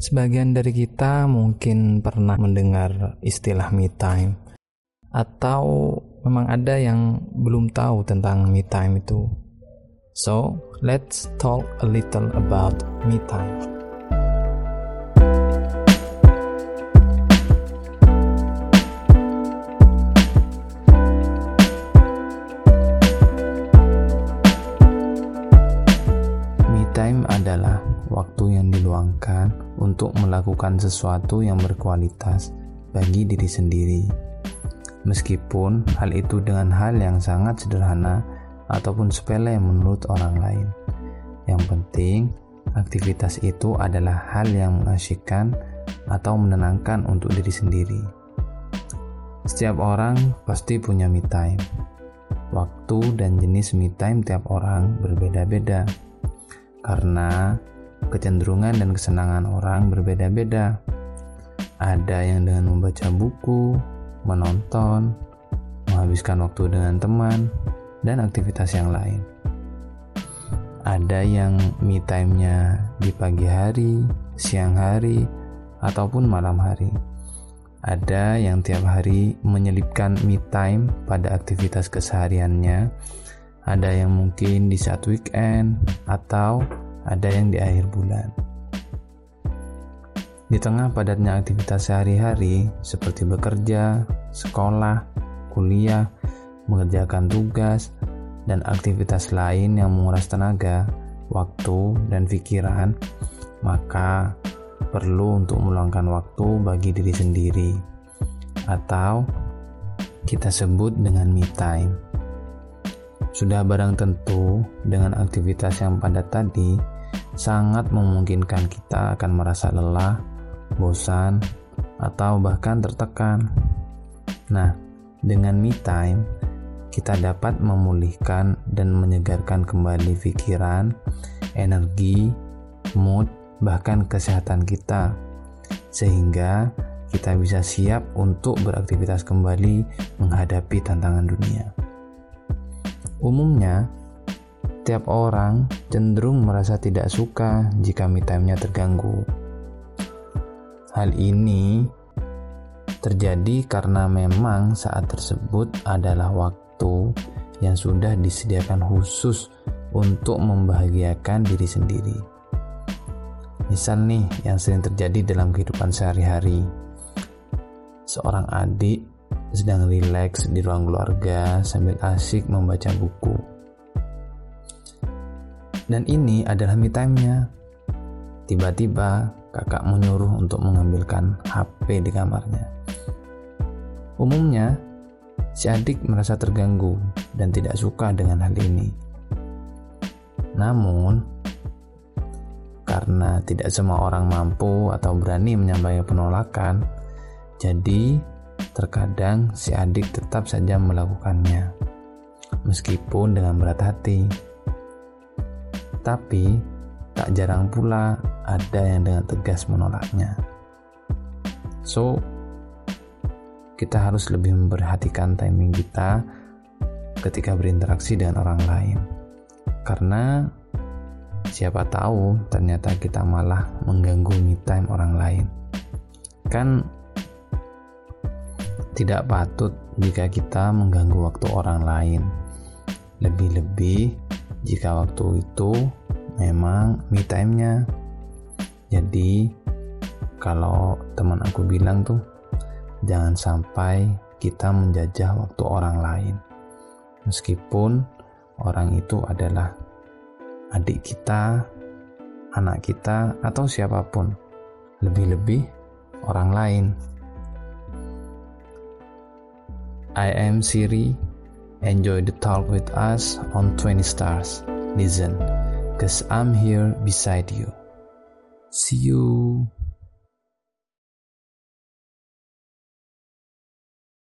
Sebagian dari kita mungkin pernah mendengar istilah me time atau memang ada yang belum tahu tentang me time itu. So, let's talk a little about me time. Time adalah waktu yang diluangkan untuk melakukan sesuatu yang berkualitas bagi diri sendiri. Meskipun hal itu dengan hal yang sangat sederhana ataupun sepele menurut orang lain. Yang penting, aktivitas itu adalah hal yang mengasyikkan atau menenangkan untuk diri sendiri. Setiap orang pasti punya me time. Waktu dan jenis me time tiap orang berbeda-beda. Karena kecenderungan dan kesenangan orang berbeda-beda. Ada yang dengan membaca buku, menonton, menghabiskan waktu dengan teman, dan aktivitas yang lain. Ada yang me time-nya di pagi hari, siang hari, ataupun malam hari. Ada yang tiap hari menyelipkan me time pada aktivitas kesehariannya. Ada yang mungkin di saat weekend atau ada yang di akhir bulan. Di tengah padatnya aktivitas sehari-hari seperti bekerja, sekolah, kuliah, mengerjakan tugas, dan aktivitas lain yang menguras tenaga, waktu, dan pikiran, maka perlu untuk meluangkan waktu bagi diri sendiri atau kita sebut dengan me time. Sudah barang tentu dengan aktivitas yang padat tadi sangat memungkinkan kita akan merasa lelah bosan, atau bahkan tertekan. Nah, dengan me time, kita dapat memulihkan dan menyegarkan kembali pikiran, energi, mood, bahkan kesehatan kita, sehingga kita bisa siap untuk beraktivitas kembali menghadapi tantangan dunia. Umumnya, tiap orang cenderung merasa tidak suka jika me time-nya terganggu Hal ini terjadi karena memang saat tersebut adalah waktu yang sudah disediakan khusus untuk membahagiakan diri sendiri. Misal nih yang sering terjadi dalam kehidupan sehari-hari. Seorang adik sedang rileks di ruang keluarga sambil asik membaca buku. Dan ini adalah me time-nya. Tiba-tiba kakak menyuruh untuk mengambilkan HP di kamarnya. Umumnya, si adik merasa terganggu dan tidak suka dengan hal ini. Namun, karena tidak semua orang mampu atau berani menyampaikan penolakan, jadi terkadang si adik tetap saja melakukannya, meskipun dengan berat hati. Tapi, tak jarang pula ada yang dengan tegas menolaknya. So, kita harus lebih memperhatikan timing kita ketika berinteraksi dengan orang lain. Karena siapa tahu ternyata kita malah mengganggu me time orang lain. Kan tidak patut jika kita mengganggu waktu orang lain. Lebih-lebih jika waktu itu memang me time-nya. Jadi kalau teman aku bilang tuh jangan sampai kita menjajah waktu orang lain. Meskipun orang itu adalah adik kita, anak kita atau siapa pun. Lebih-lebih orang lain. I am Siri. Enjoy the talk with us on 20 stars. Listen. Cause I'm here beside you. See you.